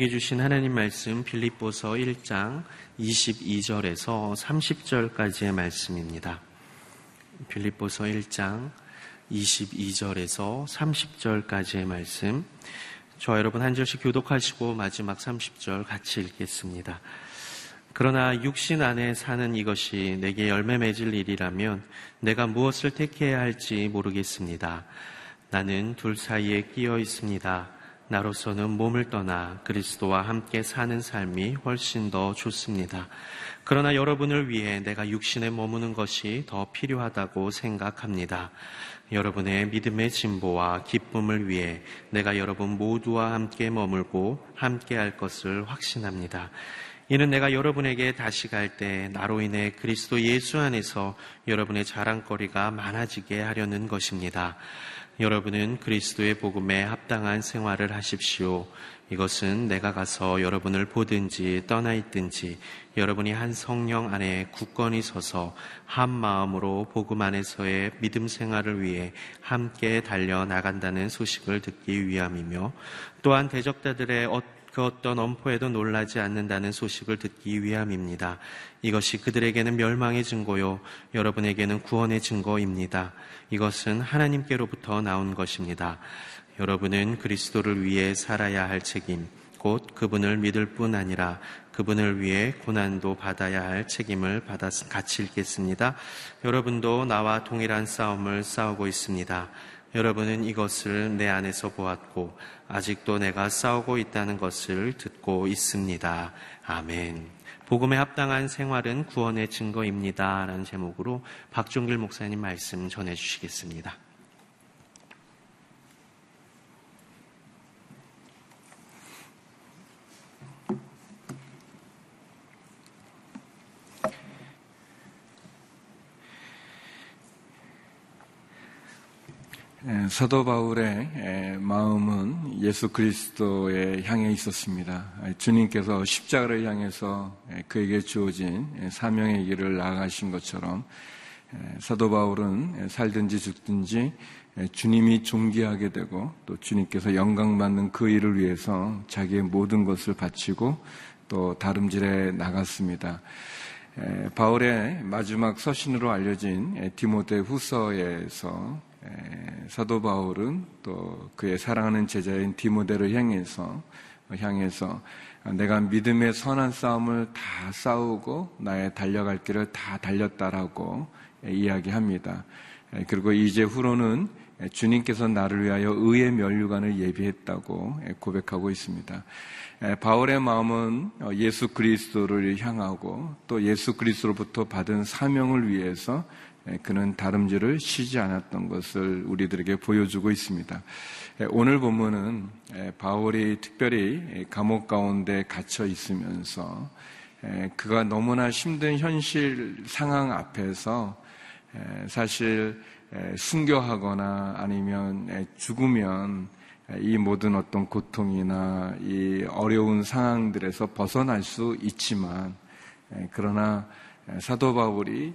우리에게 주신 하나님 말씀 빌립보서 1장 22절에서 30절까지의 말씀입니다. 빌립보서 1장 22절에서 30절까지의 말씀. 저 여러분 한 절씩 교독하시고 마지막 30절 같이 읽겠습니다. 그러나 육신 안에 사는 이것이 내게 열매 맺을 일이라면 내가 무엇을 택해야 할지 모르겠습니다. 나는 둘 사이에 끼어 있습니다. 나로서는 몸을 떠나 그리스도와 함께 사는 삶이 훨씬 더 좋습니다. 그러나 여러분을 위해 내가 육신에 머무는 것이 더 필요하다고 생각합니다. 여러분의 믿음의 진보와 기쁨을 위해 내가 여러분 모두와 함께 머물고 함께 할 것을 확신합니다. 이는 내가 여러분에게 다시 갈 때 나로 인해 그리스도 예수 안에서 여러분의 자랑거리가 많아지게 하려는 것입니다. 여러분은 그리스도의 복음에 합당한 생활을 하십시오. 이것은 내가 가서 여러분을 보든지 떠나 있든지 여러분이 한 성령 안에 굳건히 서서 한 마음으로 복음 안에서의 믿음 생활을 위해 함께 달려 나간다는 소식을 듣기 위함이며 또한 대적자들의 그 어떤 엄포에도 놀라지 않는다는 소식을 듣기 위함입니다. 이것이 그들에게는 멸망의 증거요, 여러분에게는 구원의 증거입니다. 이것은 하나님께로부터 나온 것입니다. 여러분은 그리스도를 위해 살아야 할 책임, 곧 그분을 믿을 뿐 아니라 그분을 위해 고난도 받아야 할 책임을 받아 같이 읽겠습니다. 여러분도 나와 동일한 싸움을 싸우고 있습니다. 여러분은 이것을 내 안에서 보았고 아직도 내가 싸우고 있다는 것을 듣고 있습니다. 아멘. 복음에 합당한 생활은 구원의 증거입니다. 라는 제목으로 박종길 목사님 말씀 전해 주시겠습니다. 사도 바울의 마음은 예수 그리스도에 향해 있었습니다. 주님께서 십자가를 향해서 그에게 주어진 사명의 길을 나아가신 것처럼 사도 바울은 살든지 죽든지 주님이 존귀하게 되고 또 주님께서 영광받는 그 일을 위해서 자기의 모든 것을 바치고 또 다름질에 나갔습니다. 바울의 마지막 서신으로 알려진 디모데 후서에서 사도 바울은 또 그의 사랑하는 제자인 디모데를 향해서 향해서 내가 믿음의 선한 싸움을 다 싸우고 나의 달려갈 길을 다 달렸다라고 이야기합니다. 그리고 이제 후로는 주님께서 나를 위하여 의의 면류관을 예비했다고 고백하고 있습니다. 바울의 마음은 예수 그리스도를 향하고 또 예수 그리스도로부터 받은 사명을 위해서 예, 그는 다름질을 쉬지 않았던 것을 우리들에게 보여주고 있습니다. 예, 오늘 본문은 예, 바울이 특별히 감옥 가운데 갇혀 있으면서 그가 너무나 힘든 현실 상황 앞에서 사실 순교하거나 아니면 죽으면 이 모든 어떤 고통이나 이 어려운 상황들에서 벗어날 수 있지만 그러나 사도 바울이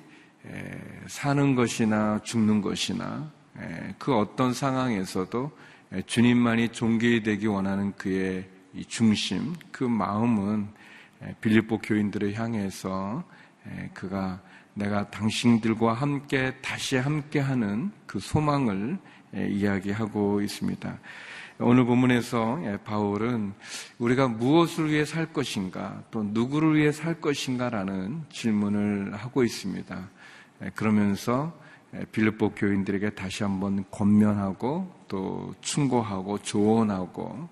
사는 것이나 죽는 것이나 그 어떤 상황에서도 주님만이 존귀되기 원하는 그의 중심, 그 마음은 빌립보 교인들을 향해서 그가 내가 당신들과 함께 다시 함께하는 그 소망을 이야기하고 있습니다. 오늘 본문에서 바울은 우리가 무엇을 위해 살 것인가, 또 누구를 위해 살 것인가라는 질문을 하고 있습니다. 예, 그러면서 예, 빌립보 교인들에게 다시 한번 권면하고 또 충고하고 조언하고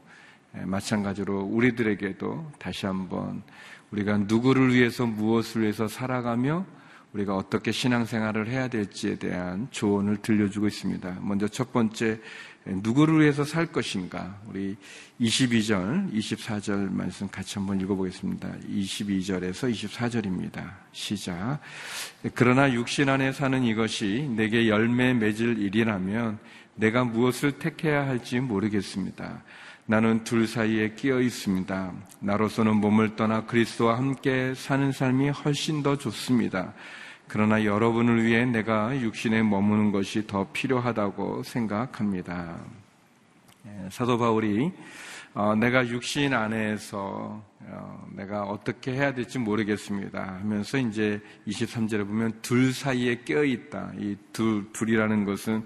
예, 마찬가지로 우리들에게도 다시 한번 우리가 누구를 위해서 무엇을 위해서 살아가며 우리가 어떻게 신앙생활을 해야 될지에 대한 조언을 들려주고 있습니다. 먼저 첫 번째 누구를 위해서 살 것인가? 우리 22절, 24절 말씀 같이 한번 읽어보겠습니다. 22절에서 24절입니다. 시작. 그러나 육신 안에 사는 이것이 내게 열매 맺을 일이라면 내가 무엇을 택해야 할지 모르겠습니다. 나는 둘 사이에 끼어 있습니다. 나로서는 몸을 떠나 그리스도와 함께 사는 삶이 훨씬 더 좋습니다. 그러나 여러분을 위해 내가 육신에 머무는 것이 더 필요하다고 생각합니다. 예, 사도 바울이 어, 내가 육신 안에서 어, 내가 어떻게 해야 될지 모르겠습니다. 하면서 이제 23절에 보면 둘 사이에 껴 있다. 이 둘, 둘이라는 것은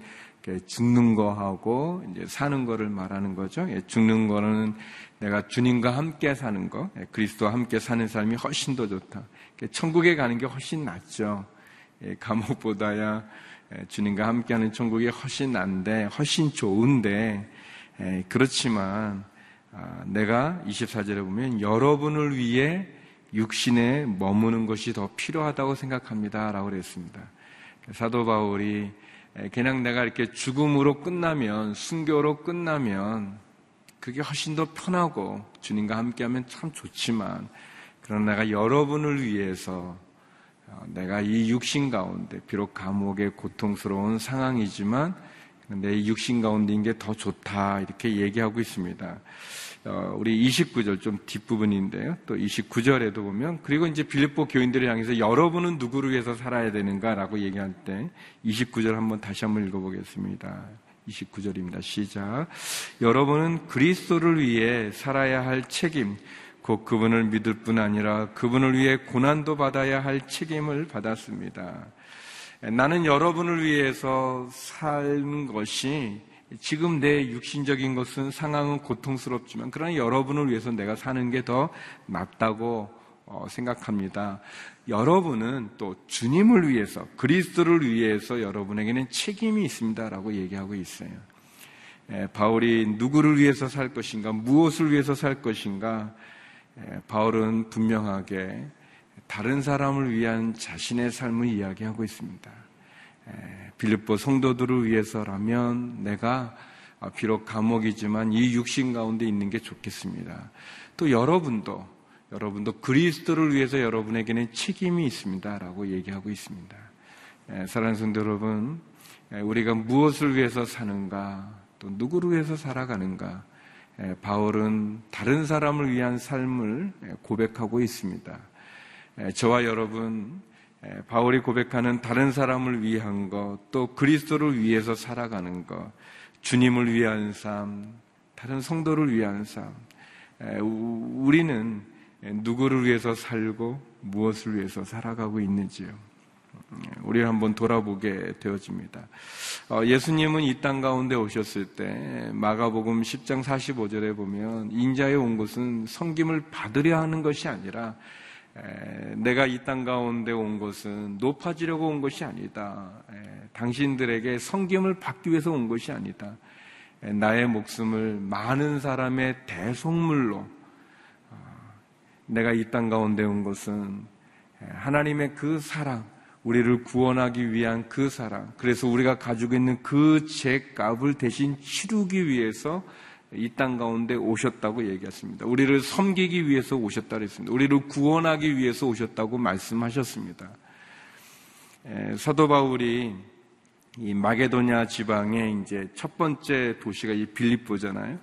죽는 거하고 이제 사는 거를 말하는 거죠. 예, 죽는 거는 내가 주님과 함께 사는 거, 예, 그리스도와 함께 사는 삶이 훨씬 더 좋다. 천국에 가는 게 훨씬 낫죠. 예, 감옥보다야 주님과 함께하는 천국이 훨씬 난데, 훨씬 좋은데, 그렇지만 아, 내가 24절에 보면 여러분을 위해 육신에 머무는 것이 더 필요하다고 생각합니다. 라고 그랬습니다. 사도 바울이 그냥 내가 이렇게 죽음으로 끝나면, 순교로 끝나면 그게 훨씬 더 편하고 주님과 함께하면 참 좋지만 그러나 내가 여러분을 위해서 어, 내가 이 육신 가운데 비록 감옥의 고통스러운 상황이지만 내 육신 가운데 있는 게더 좋다 이렇게 얘기하고 있습니다. 어, 우리 29절 좀 뒷부분인데요. 또 29절에도 보면 그리고 이제 빌립보 교인들을 향해서 여러분은 누구를 위해서 살아야 되는가라고 얘기할 때 29절 한번 다시 한번 읽어보겠습니다. 29절입니다. 시작. 여러분은 그리스도를 위해 살아야 할 책임, 곧 그분을 믿을 뿐 아니라 그분을 위해 고난도 받아야 할 책임을 받았습니다. 나는 여러분을 위해서 사는 것이 지금 내 육신적인 것은 상황은 고통스럽지만 그러나 여러분을 위해서 내가 사는 게 더 낫다고 어, 생각합니다. 여러분은 또 주님을 위해서 그리스도를 위해서 여러분에게는 책임이 있습니다라고 얘기하고 있어요. 바울이 누구를 위해서 살 것인가, 무엇을 위해서 살 것인가, 바울은 분명하게 다른 사람을 위한 자신의 삶을 이야기하고 있습니다. 빌립보 성도들을 위해서라면 내가 비록 감옥이지만 이 육신 가운데 있는 게 좋겠습니다. 또 여러분도 여러분도 그리스도를 위해서 여러분에게는 책임이 있습니다라고 얘기하고 있습니다. 사랑하는 성도 여러분, 우리가 무엇을 위해서 사는가, 또 누구를 위해서 살아가는가, 바울은 다른 사람을 위한 삶을 고백하고 있습니다. 저와 여러분, 바울이 고백하는 다른 사람을 위한 것, 또 그리스도를 위해서 살아가는 것, 주님을 위한 삶, 다른 성도를 위한 삶, 우리는 누구를 위해서 살고 무엇을 위해서 살아가고 있는지요. 우리를 한번 돌아보게 되어집니다. 어, 예수님은 이 땅 가운데 오셨을 때 마가복음 10장 45절에 보면 인자에 온 것은 성김을 받으려 하는 것이 아니라 내가 이 땅 가운데 온 것은 높아지려고 온 것이 아니다. 당신들에게 성김을 받기 위해서 온 것이 아니다. 나의 목숨을 많은 사람의 대속물로 어, 내가 이 땅 가운데 온 것은 하나님의 그 사랑, 우리를 구원하기 위한 그 사랑, 그래서 우리가 가지고 있는 그 죄값을 대신 치르기 위해서 이 땅 가운데 오셨다고 얘기했습니다. 우리를 섬기기 위해서 오셨다 그랬습니다. 우리를 구원하기 위해서 오셨다고 말씀하셨습니다. 사도 바울이 이 마게도냐 지방의 이제 첫 번째 도시가 이 빌립보잖아요.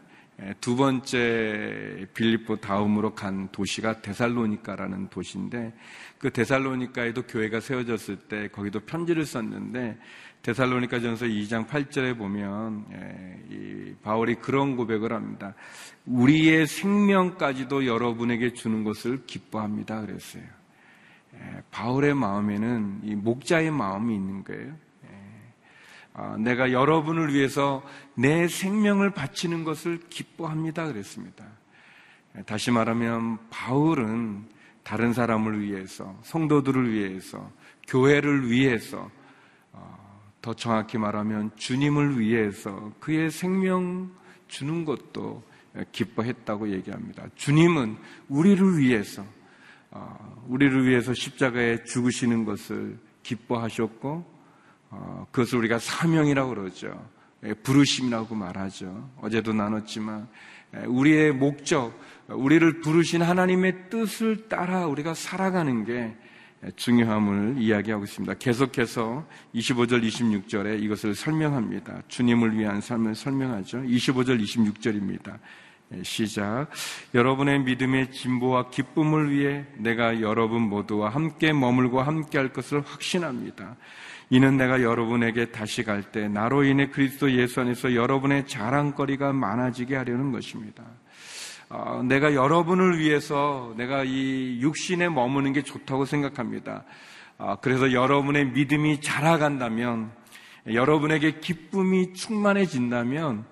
두 번째 빌립보 다음으로 간 도시가 데살로니카라는 도시인데 그 데살로니카에도 교회가 세워졌을 때 거기도 편지를 썼는데 데살로니가 전서 2장 8절에 보면 예, 바울이 그런 고백을 합니다. 우리의 생명까지도 여러분에게 주는 것을 기뻐합니다. 그랬어요. 예, 바울의 마음에는 이 목자의 마음이 있는 거예요. 예, 아, 내가 여러분을 위해서 내 생명을 바치는 것을 기뻐합니다. 그랬습니다. 다시 말하면 바울은 다른 사람을 위해서, 성도들을 위해서, 교회를 위해서 더 정확히 말하면 주님을 위해서 그의 생명 주는 것도 기뻐했다고 얘기합니다. 주님은 우리를 위해서, 어, 우리를 위해서 십자가에 죽으시는 것을 기뻐하셨고, 어, 그것을 우리가 사명이라고 그러죠. 예, 부르심이라고 말하죠. 어제도 나눴지만, 예, 우리의 목적, 우리를 부르신 하나님의 뜻을 따라 우리가 살아가는 게 중요함을 이야기하고 있습니다. 계속해서 25절, 26절에 이것을 설명합니다. 주님을 위한 삶을 설명하죠. 25절, 26절입니다. 시작. 여러분의 믿음의 진보와 기쁨을 위해 내가 여러분 모두와 함께 머물고 함께 할 것을 확신합니다. 이는 내가 여러분에게 다시 갈 때 나로 인해 그리스도 예수 안에서 여러분의 자랑거리가 많아지게 하려는 것입니다. 어, 내가 여러분을 위해서 내가 이 육신에 머무는 게 좋다고 생각합니다. 어, 그래서 여러분의 믿음이 자라간다면, 여러분에게 기쁨이 충만해진다면,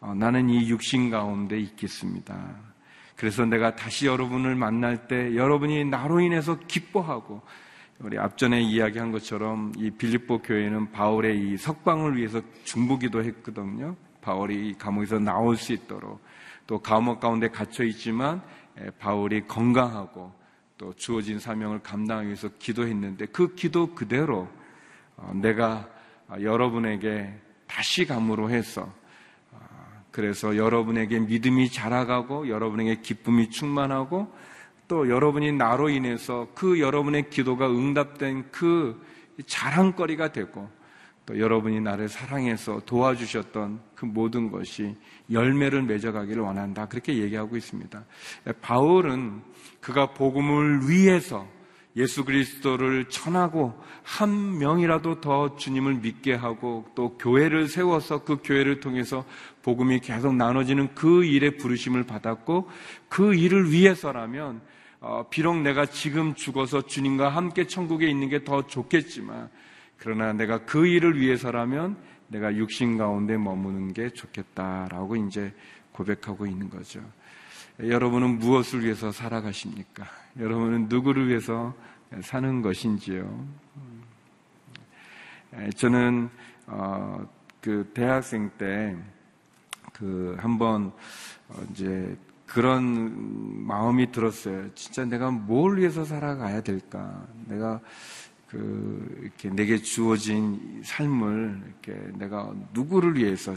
어, 나는 이 육신 가운데 있겠습니다. 그래서 내가 다시 여러분을 만날 때 여러분이 나로 인해서 기뻐하고 우리 앞전에 이야기한 것처럼 이 빌립보 교회는 바울의 이 석방을 위해서 중보기도 했거든요. 바울이 감옥에서 나올 수 있도록 또 감옥 가운데 갇혀 있지만 바울이 건강하고 또 주어진 사명을 감당하기 위해서 기도했는데 그 기도 그대로 어, 내가 여러분에게 다시 감으로 해서 어, 그래서 여러분에게 믿음이 자라가고 여러분에게 기쁨이 충만하고 또 여러분이 나로 인해서 그 여러분의 기도가 응답된 그 자랑거리가 되고 또 여러분이 나를 사랑해서 도와주셨던 그 모든 것이 열매를 맺어가기를 원한다. 그렇게 얘기하고 있습니다. 바울은 그가 복음을 위해서 예수 그리스도를 전하고 한 명이라도 더 주님을 믿게 하고 또 교회를 세워서 그 교회를 통해서 복음이 계속 나눠지는 그 일에 부르심을 받았고 그 일을 위해서라면 어, 비록 내가 지금 죽어서 주님과 함께 천국에 있는 게 더 좋겠지만 그러나 내가 그 일을 위해서라면 내가 육신 가운데 머무는 게 좋겠다라고 이제 고백하고 있는 거죠. 여러분은 무엇을 위해서 살아가십니까? 여러분은 누구를 위해서 사는 것인지요? 저는 어, 그 대학생 때 그 한번 어, 이제 그런 마음이 들었어요. 진짜 내가 뭘 위해서 살아가야 될까? 내가 그 이렇게 내게 주어진 삶을 이렇게 내가 누구를 위해서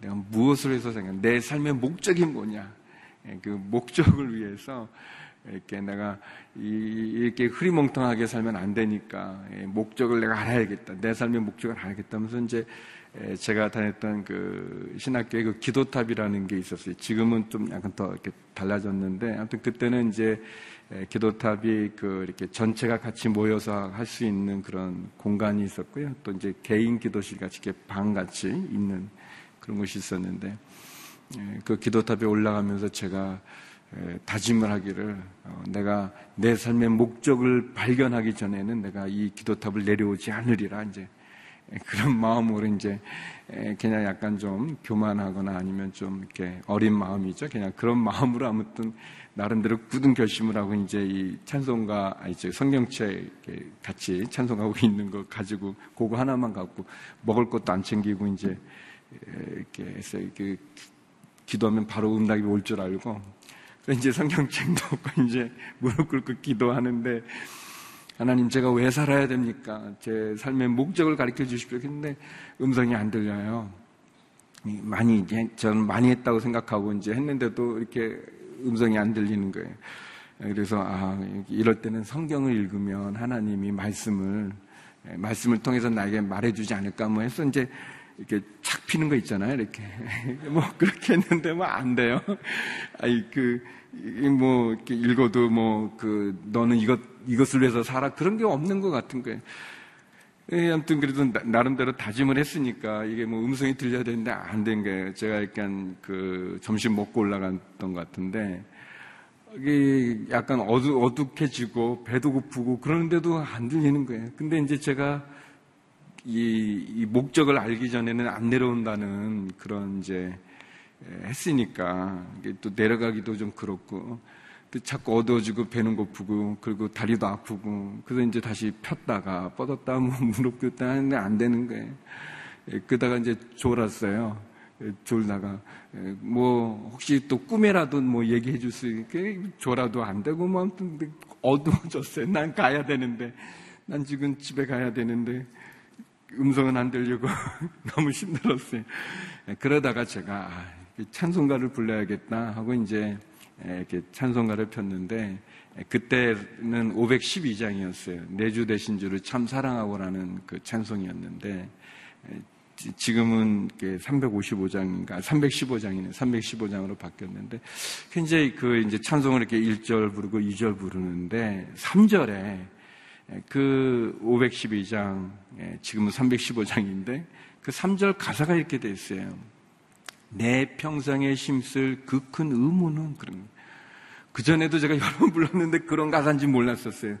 내가 무엇을 위해서 생각? 내 삶의 목적이 뭐냐? 예, 그 목적을 위해서 이렇게 내가 이렇게 흐리멍텅하게 살면 안 되니까 예, 목적을 내가 알아야겠다. 내 삶의 목적을 알아야겠다 면서 이제 예, 제가 다녔던 그 신학교에 그 기도탑이라는 게 있었어요. 지금은 좀 약간 더 이렇게 달라졌는데 아무튼 그때는 이제 예, 기도탑이 그 이렇게 전체가 같이 모여서 할 수 있는 그런 공간이 있었고요. 또 이제 개인 기도실 같이 이렇게 방 같이 있는 그런 곳이 있었는데 예, 그 기도탑에 올라가면서 제가 다짐을 하기를 어, 내가 내 삶의 목적을 발견하기 전에는 내가 이 기도탑을 내려오지 않으리라 이제 그런 마음으로 이제 그냥 약간 좀 교만하거나 아니면 좀 이렇게 어린 마음이죠. 그냥 그런 마음으로 아무튼 나름대로 굳은 결심을 하고 이제 이 찬송가 아니죠 성경책 같이 찬송하고 있는 거 가지고 그거 하나만 갖고 먹을 것도 안 챙기고 이제 이렇게 해서 이렇게 기도하면 바로 응답이 올 줄 알고 이제 성경책도 없고 이제 무릎 꿇고 기도하는데 하나님 제가 왜 살아야 됩니까? 제 삶의 목적을 가르쳐 주십시오. 했는데 음성이 안 들려요. 많이 저는 많이 했다고 생각하고 이제 했는데도 이렇게 음성이 안 들리는 거예요. 그래서 아 이럴 때는 성경을 읽으면 하나님이 말씀을 말씀을 통해서 나에게 말해주지 않을까 뭐 해서 이제 이렇게 착 피는 거 있잖아요. 이렇게 뭐 그렇게 했는데 뭐 안 돼요. 아이 그 뭐 이렇게 읽어도 뭐 그 너는 이것 이것을 위해서 살아 그런 게 없는 것 같은 거예요. 예, 아무튼 그래도 나, 름대로 다짐을 했으니까 이게 뭐 음성이 들려야 되는데 안 된 거예요. 제가 약간 그 점심 먹고 올라갔던 것 같은데 이게 약간 어두, 어둑해지고 배도 고프고 그러는데도 안 들리는 거예요. 근데 이제 제가 이, 이 목적을 알기 전에는 안 내려온다는 그런 이제 했으니까 또 내려가기도 좀 그렇고 자꾸 어두워지고 배는 고프고 그리고 다리도 아프고 그래서 이제 다시 폈다가 뻗었다 뭐 무릎 꿇다 하는데 안 되는 거예요. 예, 그러다가 이제 졸았어요. 예, 졸다가 예, 뭐 혹시 또 꿈에라도 뭐 얘기해 줄 수 있게 졸아도 안 되고 뭐 아무튼 어두워졌어요. 난 가야 되는데 난 지금 집에 가야 되는데 음성은 안 들리고 너무 힘들었어요. 그러다가 제가 아, 찬송가를 불러야겠다 하고 이제 이렇게 찬송가를 폈는데 그때는 512장이었어요. 내주 되신 주를 참 사랑하고라는 그 찬송이었는데 지금은 355장인가 315장이네 315장으로 바뀌었는데 굉장히 그 이제 찬송을 이렇게 1절 부르고 2절 부르는데 3절에 그 512장 지금은 315장인데 그 3절 가사가 이렇게 돼 있어요. 내 평생에 심쓸 그 큰 의무는 그런. 그전에도 제가 여러 번 불렀는데 그런 가사인지 몰랐었어요.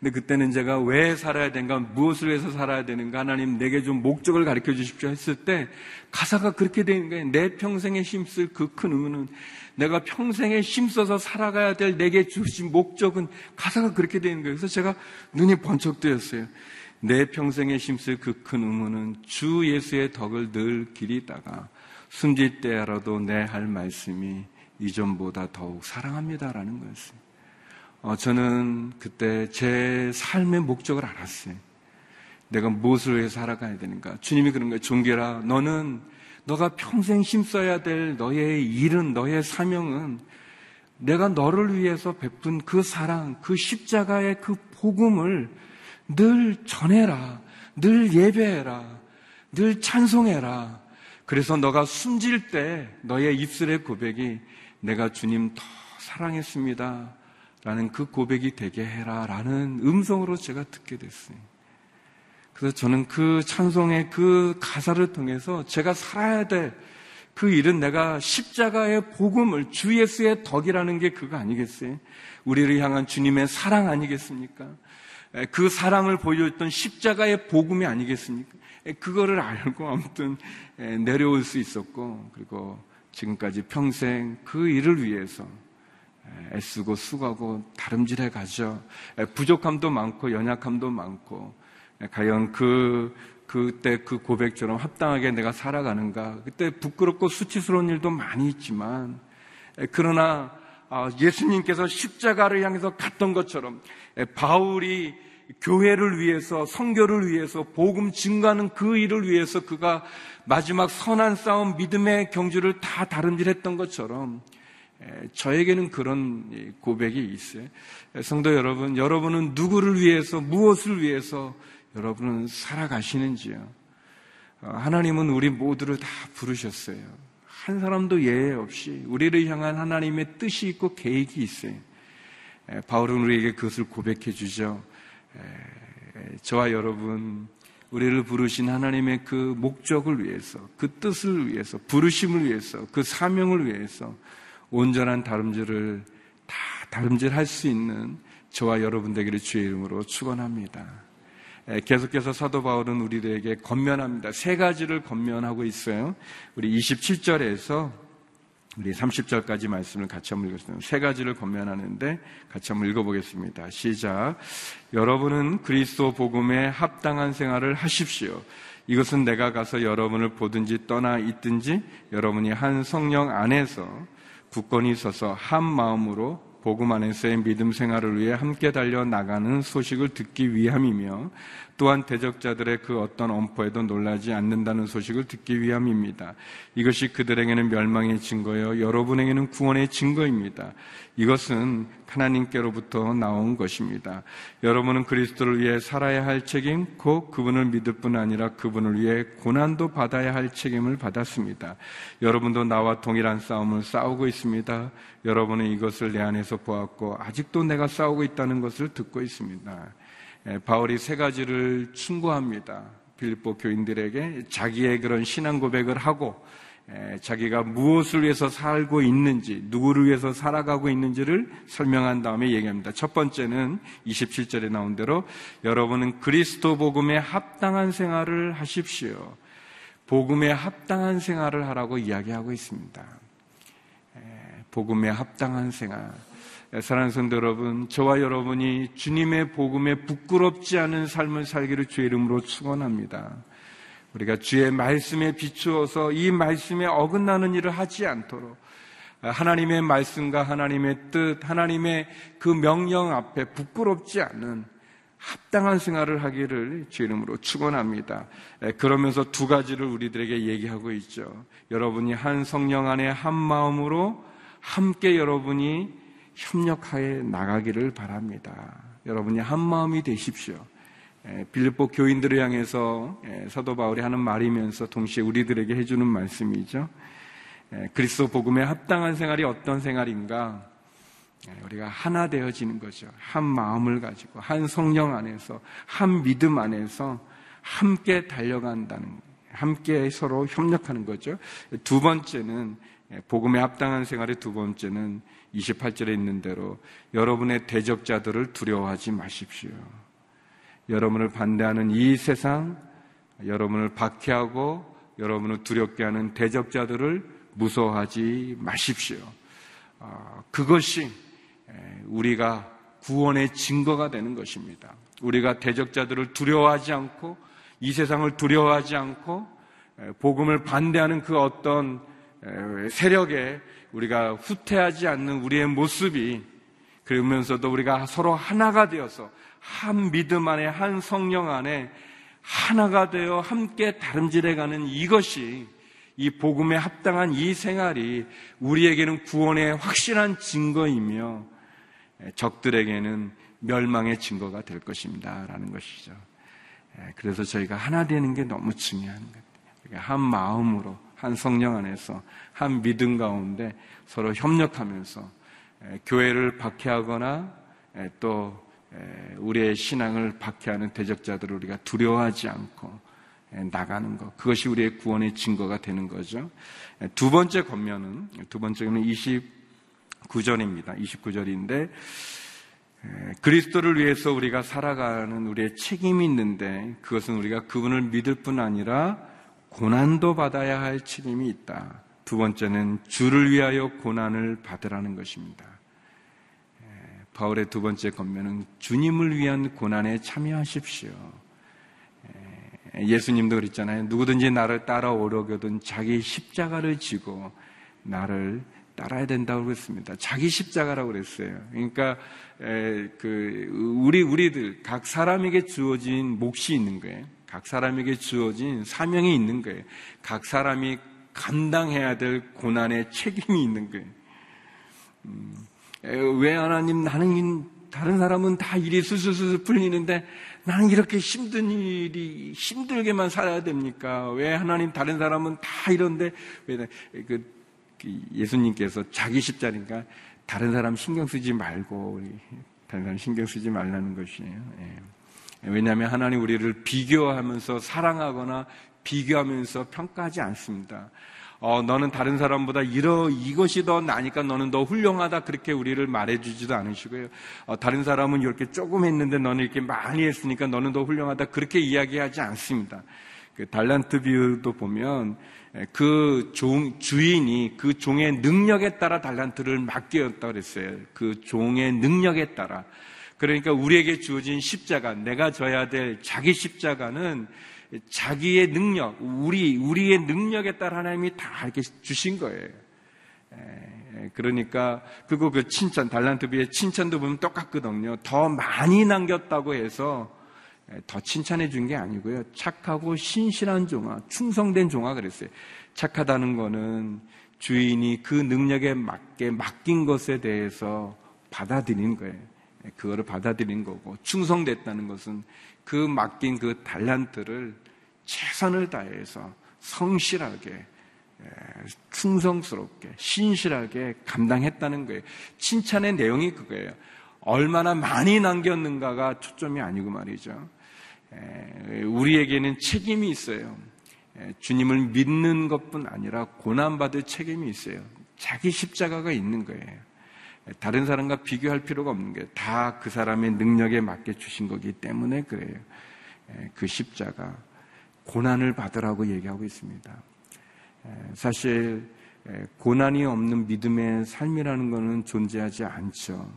근데 그때는 제가 왜 살아야 되는가, 무엇을 위해서 살아야 되는가, 하나님 내게 좀 목적을 가르쳐 주십시오 했을 때 가사가 그렇게 되는 거예요. 내 평생에 힘쓸 그 큰 의무는 내가 평생에 힘써서 살아가야 될 내게 주신 목적은 가사가 그렇게 되는 거예요. 그래서 제가 눈이 번쩍 뜨였어요. 내 평생에 힘쓸 그 큰 의무는 주 예수의 덕을 늘 기리다가 숨질 때라도 내 할 말씀이 이전보다 더욱 사랑합니다라는 거였어요. 어, 저는 그때 제 삶의 목적을 알았어요. 내가 무엇을 위해 살아가야 되는가. 주님이 그런 거예요. 종결아, 너는 너가 평생 힘써야 될 너의 일은, 너의 사명은 내가 너를 위해서 베푼 그 사랑, 그 십자가의 그 복음을 늘 전해라. 늘 예배해라. 늘 찬송해라. 그래서 너가 숨질 때 너의 입술의 고백이 내가 주님 더 사랑했습니다. 라는 그 고백이 되게 해라. 라는 음성으로 제가 듣게 됐어요. 그래서 저는 그 찬송의 그 가사를 통해서 제가 살아야 될 그 일은 내가 십자가의 복음을 주 예수의 덕이라는 게 그거 아니겠어요? 우리를 향한 주님의 사랑 아니겠습니까? 그 사랑을 보여줬던 십자가의 복음이 아니겠습니까? 그거를 알고 아무튼 내려올 수 있었고 그리고 지금까지 평생 그 일을 위해서 애쓰고 수고하고 다름질해 가죠. 부족함도 많고 연약함도 많고 과연 그 그때 그 고백처럼 합당하게 내가 살아가는가? 그때 부끄럽고 수치스러운 일도 많이 있지만 그러나 아, 예수님께서 십자가를 향해서 갔던 것처럼 바울이 교회를 위해서 성교를 위해서 복음 증가하는 그 일을 위해서 그가 마지막 선한 싸움 믿음의 경주를 다 다름질했던 것처럼 저에게는 그런 고백이 있어요. 성도 여러분, 여러분은 누구를 위해서, 무엇을 위해서 여러분은 살아가시는지요? 어, 하나님은 우리 모두를 다 부르셨어요. 한 사람도 예외 없이 우리를 향한 하나님의 뜻이 있고 계획이 있어요. 바울은 우리에게 그것을 고백해 주죠. 저와 여러분, 우리를 부르신 하나님의 그 목적을 위해서, 그 뜻을 위해서, 부르심을 위해서, 그 사명을 위해서 온전한 다름질을 다 다름질할 수 있는 저와 여러분 되기를 주의 이름으로 축원합니다. 계속해서 사도 바울은 우리들에게 건면합니다. 세 가지를 건면하고 있어요. 우리 27절에서 우리 30절까지 말씀을 같이 한번 읽었습니다. 세 가지를 건면하는데 같이 한번 읽어보겠습니다. 시작. 여러분은 그리스도 복음에 합당한 생활을 하십시오. 이것은 내가 가서 여러분을 보든지 떠나 있든지 여러분이 한 성령 안에서 굳건히 있어서 한 마음으로 복음 안에서의 믿음 생활을 위해 함께 달려 나가는 소식을 듣기 위함이며 또한 대적자들의 그 어떤 엄포에도 놀라지 않는다는 소식을 듣기 위함입니다. 이것이 그들에게는 멸망의 증거요 여러분에게는 구원의 증거입니다. 이것은 하나님께로부터 나온 것입니다. 여러분은 그리스도를 위해 살아야 할 책임, 곧 그분을 믿을 뿐 아니라 그분을 위해 고난도 받아야 할 책임을 받았습니다. 여러분도 나와 동일한 싸움을 싸우고 있습니다. 여러분은 이것을 내 안에서 보았고 아직도 내가 싸우고 있다는 것을 듣고 있습니다. 바울이 세 가지를 충고합니다. 빌립보 교인들에게 자기의 그런 신앙 고백을 하고 자기가 무엇을 위해서 살고 있는지, 누구를 위해서 살아가고 있는지를 설명한 다음에 얘기합니다. 첫 번째는 27절에 나온 대로 여러분은 그리스도 복음에 합당한 생활을 하십시오. 복음에 합당한 생활을 하라고 이야기하고 있습니다. 복음에 합당한 생활. 사랑하는 성도 여러분, 저와 여러분이 주님의 복음에 부끄럽지 않은 삶을 살기를 주의 이름으로 축원합니다. 우리가 주의 말씀에 비추어서 이 말씀에 어긋나는 일을 하지 않도록 하나님의 말씀과 하나님의 뜻, 하나님의 그 명령 앞에 부끄럽지 않은 합당한 생활을 하기를 주 이름으로 축원합니다. 그러면서 두 가지를 우리들에게 얘기하고 있죠. 여러분이 한 성령 안에 한 마음으로 함께 여러분이 협력하여 나가기를 바랍니다. 여러분이 한 마음이 되십시오. 빌립보 교인들을 향해서 사도 바울이 하는 말이면서 동시에 우리들에게 해주는 말씀이죠. 그리스도 복음에 합당한 생활이 어떤 생활인가? 우리가 하나 되어지는 거죠. 한 마음을 가지고 한 성령 안에서 한 믿음 안에서 함께 달려간다는 함께 서로 협력하는 거죠. 두 번째는 복음에 합당한 생활의 두 번째는 28절에 있는 대로 여러분의 대적자들을 두려워하지 마십시오. 여러분을 반대하는 이 세상, 여러분을 박해하고 여러분을 두렵게 하는 대적자들을 무서워하지 마십시오. 아, 그것이 우리가 구원의 증거가 되는 것입니다. 우리가 대적자들을 두려워하지 않고 이 세상을 두려워하지 않고 복음을 반대하는 그 어떤 세력에 우리가 후퇴하지 않는 우리의 모습이 그러면서도 우리가 서로 하나가 되어서 한 믿음 안에 한 성령 안에 하나가 되어 함께 다름질해가는 이것이 이 복음에 합당한 이 생활이 우리에게는 구원의 확실한 증거이며 적들에게는 멸망의 증거가 될 것입니다. 라는 것이죠. 그래서 저희가 하나 되는 게 너무 중요한 거예요. 한 마음으로, 한 성령 안에서, 한 믿음 가운데 서로 협력하면서 교회를 박해하거나 또 우리의 신앙을 박해하는 대적자들을 우리가 두려워하지 않고 나가는 것. 그것이 우리의 구원의 증거가 되는 거죠. 두 번째 권면은, 두 번째는 29절입니다. 29절인데, 그리스도를 위해서 우리가 살아가는 우리의 책임이 있는데, 그것은 우리가 그분을 믿을 뿐 아니라 고난도 받아야 할 책임이 있다. 두 번째는 주를 위하여 고난을 받으라는 것입니다. 바울의 두 번째 권면은 주님을 위한 고난에 참여하십시오. 예수님도 그랬잖아요. 누구든지 나를 따라오려거든 자기 십자가를 지고 나를 따라야 된다고 그랬습니다. 자기 십자가라고 그랬어요. 그러니까 그 우리 우리들 각 사람에게 주어진 몫이 있는 거예요. 각 사람에게 주어진 사명이 있는 거예요. 각 사람이 감당해야 될 고난의 책임이 있는 거예요. 음, 왜 하나님 나는 다른 사람은 다 일이 수수수 풀리는데 나는 이렇게 힘든 일이 힘들게만 살아야 됩니까? 왜 하나님 다른 사람은 다 이런데 왜 그, 그 예수님께서 자기 십자니까 다른 사람 신경 쓰지 말고 다른 사람 신경 쓰지 말라는 것이에요. 예. 왜냐하면 하나님 우리를 비교하면서 사랑하거나 비교하면서 평가하지 않습니다. 어, 너는 다른 사람보다 이러, 이것이 더 나니까 너는 더 훌륭하다. 그렇게 우리를 말해주지도 않으시고요. 어, 다른 사람은 이렇게 조금 했는데 너는 이렇게 많이 했으니까 너는 더 훌륭하다. 그렇게 이야기하지 않습니다. 그 달란트 비유도 보면 그 종, 주인이 그 종의 능력에 따라 달란트를 맡겼다 그랬어요. 그 종의 능력에 따라. 그러니까 우리에게 주어진 십자가, 내가 져야 될 자기 십자가는 자기의 능력, 우리, 우리의 능력에 따라 하나님이 다 이렇게 주신 거예요. 그러니까, 그리고 그 칭찬, 달란트 비의 칭찬도 보면 똑같거든요. 더 많이 남겼다고 해서 더 칭찬해 준 게 아니고요. 착하고 신실한 종아, 충성된 종아 그랬어요. 착하다는 거는 주인이 그 능력에 맞게 맡긴 것에 대해서 받아들인 거예요. 그거를 받아들인 거고, 충성됐다는 것은 그 맡긴 그 달란트를 최선을 다해서 성실하게 충성스럽게 신실하게 감당했다는 거예요. 칭찬의 내용이 그거예요. 얼마나 많이 남겼는가가 초점이 아니고 말이죠. 우리에게는 책임이 있어요. 주님을 믿는 것뿐 아니라 고난받을 책임이 있어요. 자기 십자가가 있는 거예요. 다른 사람과 비교할 필요가 없는 거예요. 다그 사람의 능력에 맞게 주신 거기 때문에 그래요. 그 십자가. 고난을 받으라고 얘기하고 있습니다. 사실 고난이 없는 믿음의 삶이라는 것은 존재하지 않죠.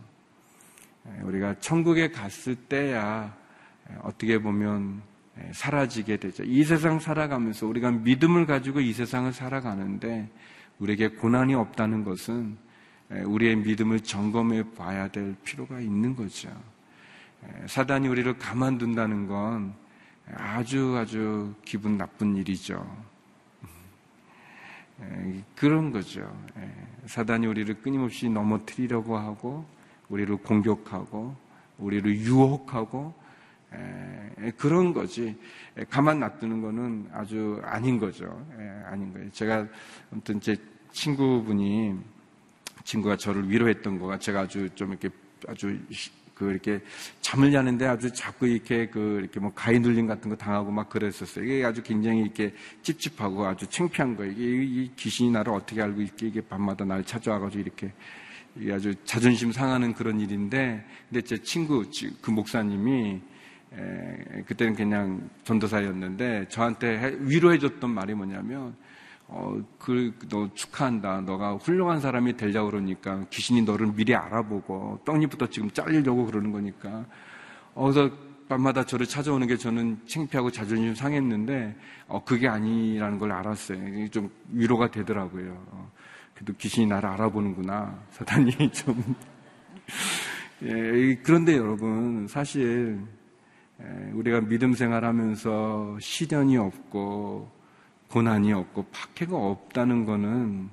우리가 천국에 갔을 때야 어떻게 보면 사라지게 되죠. 이 세상 살아가면서 우리가 믿음을 가지고 이 세상을 살아가는데 우리에게 고난이 없다는 것은 우리의 믿음을 점검해 봐야 될 필요가 있는 거죠. 사단이 우리를 가만둔다는 건 아주 아주 기분 나쁜 일이죠. 그런 거죠. 사단이 우리를 끊임없이 넘어뜨리려고 하고, 우리를 공격하고, 우리를 유혹하고, 그런 거지. 가만 놔두는 거는 아주 아닌 거죠. 아닌 거예요. 제가 아무튼 제 친구분이 친구가 저를 위로했던 거가 제가 아주 좀 이렇게 아주 그 이렇게 잠을 자는데 아주 자꾸 이렇게 그 이렇게 뭐 가위 눌림 같은 거 당하고 막 그랬었어요. 이게 아주 굉장히 이렇게 찝찝하고 아주 창피한 거예요. 이게 이 귀신이 나를 어떻게 알고 있게 이게 밤마다 날 찾아와가지고 이렇게 이게 아주 자존심 상하는 그런 일인데 근데 제 친구 그 목사님이 에, 그때는 그냥 전도사였는데 저한테 위로해줬던 말이 뭐냐면 어, 그, 너 축하한다. 너가 훌륭한 사람이 되려고 그러니까 귀신이 너를 미리 알아보고 떡잎부터 지금 잘리려고 그러는 거니까. 어, 그래서 밤마다 저를 찾아오는 게 저는 창피하고 자존심 상했는데, 어, 그게 아니라는 걸 알았어요. 좀 위로가 되더라고요. 어, 그래도 귀신이 나를 알아보는구나. 사단이 좀. 예, 그런데 여러분, 사실, 예, 우리가 믿음 생활하면서 시련이 없고, 고난이 없고 박해가 없다는 거는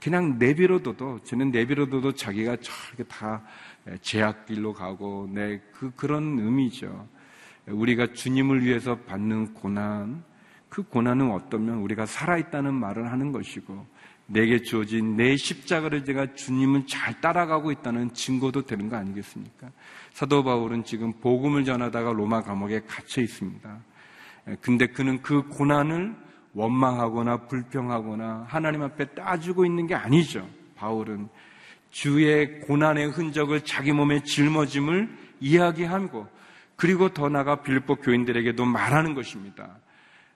그냥 내비로둬도 저는 내비로둬도 자기가 저렇게 다 제약길로 가고 네, 그 그런 의미죠. 우리가 주님을 위해서 받는 고난 그 고난은 어떠면 우리가 살아있다는 말을 하는 것이고 내게 주어진 내 십자가를 제가 주님은 잘 따라가고 있다는 증거도 되는 거 아니겠습니까? 사도 바울은 지금 복음을 전하다가 로마 감옥에 갇혀 있습니다. 근데 그는 그 고난을 원망하거나 불평하거나 하나님 앞에 따지고 있는 게 아니죠. 바울은 주의 고난의 흔적을 자기 몸에 짊어짐을 이야기하고 그리고 더 나아가 빌보 교인들에게도 말하는 것입니다.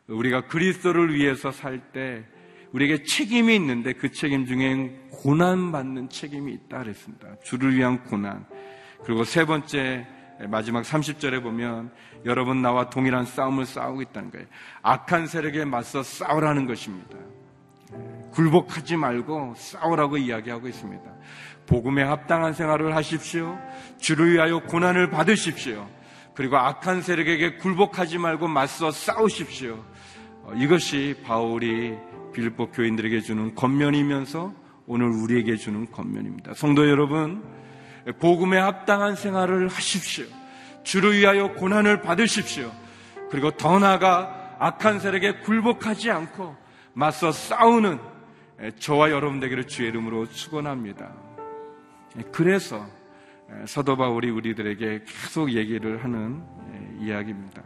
우리가 그리스도를 위해서 살 때 우리에게 책임이 있는데 그 책임 중에 고난받는 책임이 있다 그랬습니다. 주를 위한 고난. 그리고 세 번째 마지막 30절에 보면 여러분 나와 동일한 싸움을 싸우고 있다는 거예요. 악한 세력에 맞서 싸우라는 것입니다. 굴복하지 말고 싸우라고 이야기하고 있습니다. 복음에 합당한 생활을 하십시오. 주를 위하여 고난을 받으십시오. 그리고 악한 세력에게 굴복하지 말고 맞서 싸우십시오. 어, 이것이 바울이 빌보 교인들에게 주는 겉면이면서 오늘 우리에게 주는 겉면입니다. 성도 여러분, 복음에 합당한 생활을 하십시오. 주를 위하여 고난을 받으십시오. 그리고 더 나아가 악한 세력에 굴복하지 않고 맞서 싸우는 저와 여러분 되기를 주의 이름으로 축원합니다. 그래서 사도 바울이 우리들에게 계속 얘기를 하는 이야기입니다.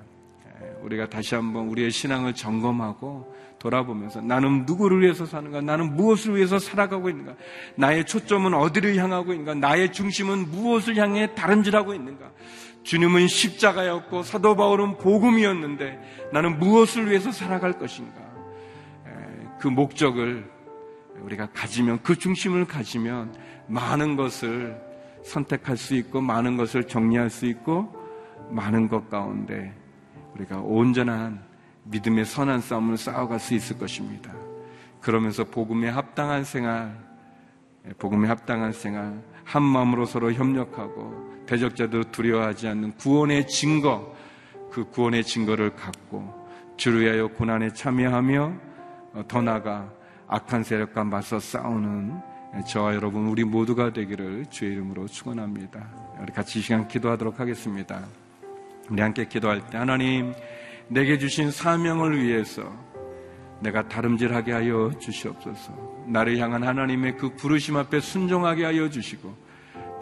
우리가 다시 한번 우리의 신앙을 점검하고 돌아보면서 나는 누구를 위해서 사는가? 나는 무엇을 위해서 살아가고 있는가? 나의 초점은 어디를 향하고 있는가? 나의 중심은 무엇을 향해 다른지라고 있는가? 주님은 십자가였고 사도 바울은 복음이었는데 나는 무엇을 위해서 살아갈 것인가? 그 목적을 우리가 가지면 그 중심을 가지면 많은 것을 선택할 수 있고 많은 것을 정리할 수 있고 많은 것 가운데 우리가 온전한 믿음의 선한 싸움을 싸워갈 수 있을 것입니다. 그러면서 복음에 합당한 생활, 복음에 합당한 생활, 한 마음으로 서로 협력하고 대적자도 두려워하지 않는 구원의 증거, 그 구원의 증거를 갖고 주를 위하여 고난에 참여하며 어, 더 나아가 악한 세력과 맞서 싸우는 저와 여러분 우리 모두가 되기를 주의 이름으로 축원합니다. 우리 같이 이 시간 기도하도록 하겠습니다. 우리 함께 기도할 때 하나님 내게 주신 사명을 위해서 내가 다름질하게 하여 주시옵소서. 나를 향한 하나님의 그 부르심 앞에 순종하게 하여 주시고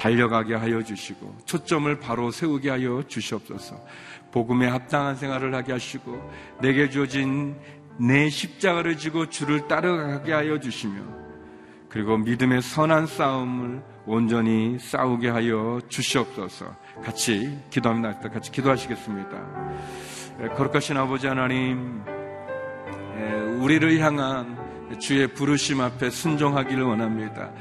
달려가게 하여 주시고 초점을 바로 세우게 하여 주시옵소서. 복음에 합당한 생활을 하게 하시고 내게 주어진 내 십자가를 지고 주를 따라가게 하여 주시며 그리고 믿음의 선한 싸움을 온전히 싸우게 하여 주시옵소서. 같이 기도합니다. 같이 기도하시겠습니다. 예, 거룩하신 아버지 하나님, 예, 우리를 향한 주의 부르심 앞에 순종하기를 원합니다.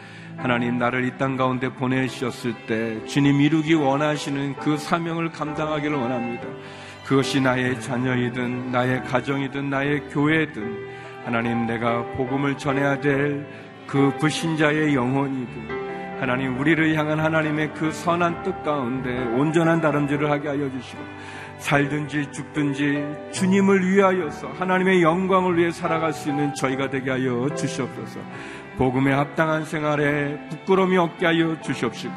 하나님, 나를 이 땅 가운데 보내주셨을 때 주님 이루기 원하시는 그 사명을 감당하기를 원합니다. 그것이 나의 자녀이든, 나의 가정이든, 나의 교회든, 하나님, 내가 복음을 전해야 될 그 불신자의 영혼이든, 하나님, 우리를 향한 하나님의 그 선한 뜻 가운데 온전한 다름질을 하게 하여 주시고, 살든지 죽든지 주님을 위하여서 하나님의 영광을 위해 살아갈 수 있는 저희가 되게 하여 주시옵소서. 복음에 합당한 생활에 부끄러움이 없게 하여 주시옵시고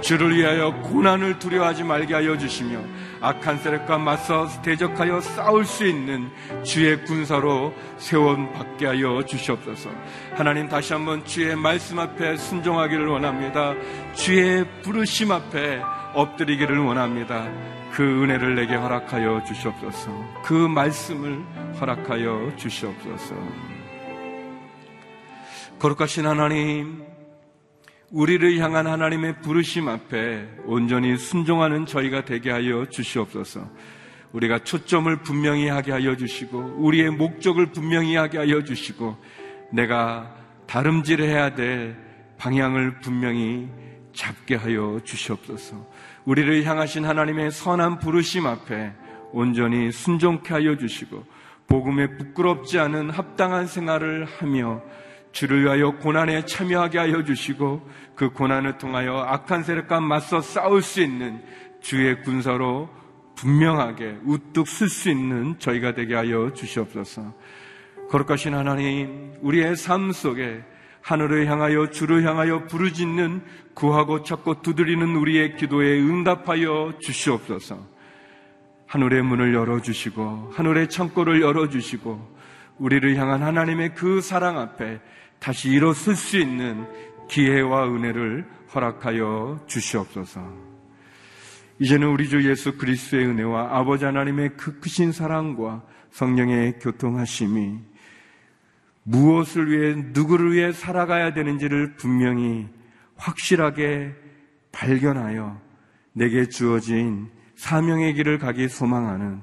주를 위하여 고난을 두려워하지 말게 하여 주시며 악한 세력과 맞서 대적하여 싸울 수 있는 주의 군사로 세원 받게 하여 주시옵소서. 하나님 다시 한번 주의 말씀 앞에 순종하기를 원합니다. 주의 부르심 앞에 엎드리기를 원합니다. 그 은혜를 내게 허락하여 주시옵소서. 그 말씀을 허락하여 주시옵소서. 거룩하신 하나님, 우리를 향한 하나님의 부르심 앞에 온전히 순종하는 저희가 되게 하여 주시옵소서. 우리가 초점을 분명히 하게 하여 주시고, 우리의 목적을 분명히 하게 하여 주시고, 내가 다름질해야 될 방향을 분명히 잡게 하여 주시옵소서. 우리를 향하신 하나님의 선한 부르심 앞에 온전히 순종케 하여 주시고 복음에 부끄럽지 않은 합당한 생활을 하며 주를 위하여 고난에 참여하게 하여 주시고 그 고난을 통하여 악한 세력과 맞서 싸울 수 있는 주의 군사로 분명하게 우뚝 쓸 수 있는 저희가 되게 하여 주시옵소서. 거룩하신 하나님, 우리의 삶 속에 하늘을 향하여 주를 향하여 부르짖는 구하고 찾고 두드리는 우리의 기도에 응답하여 주시옵소서. 하늘의 문을 열어주시고 하늘의 창고를 열어주시고 우리를 향한 하나님의 그 사랑 앞에 다시 일어설 수 있는 기회와 은혜를 허락하여 주시옵소서. 이제는 우리 주 예수 그리스도의 은혜와 아버지 하나님의 그 크신 사랑과 성령의 교통하심이 무엇을 위해, 누구를 위해 살아가야 되는지를 분명히 확실하게 발견하여 내게 주어진 사명의 길을 가기 소망하는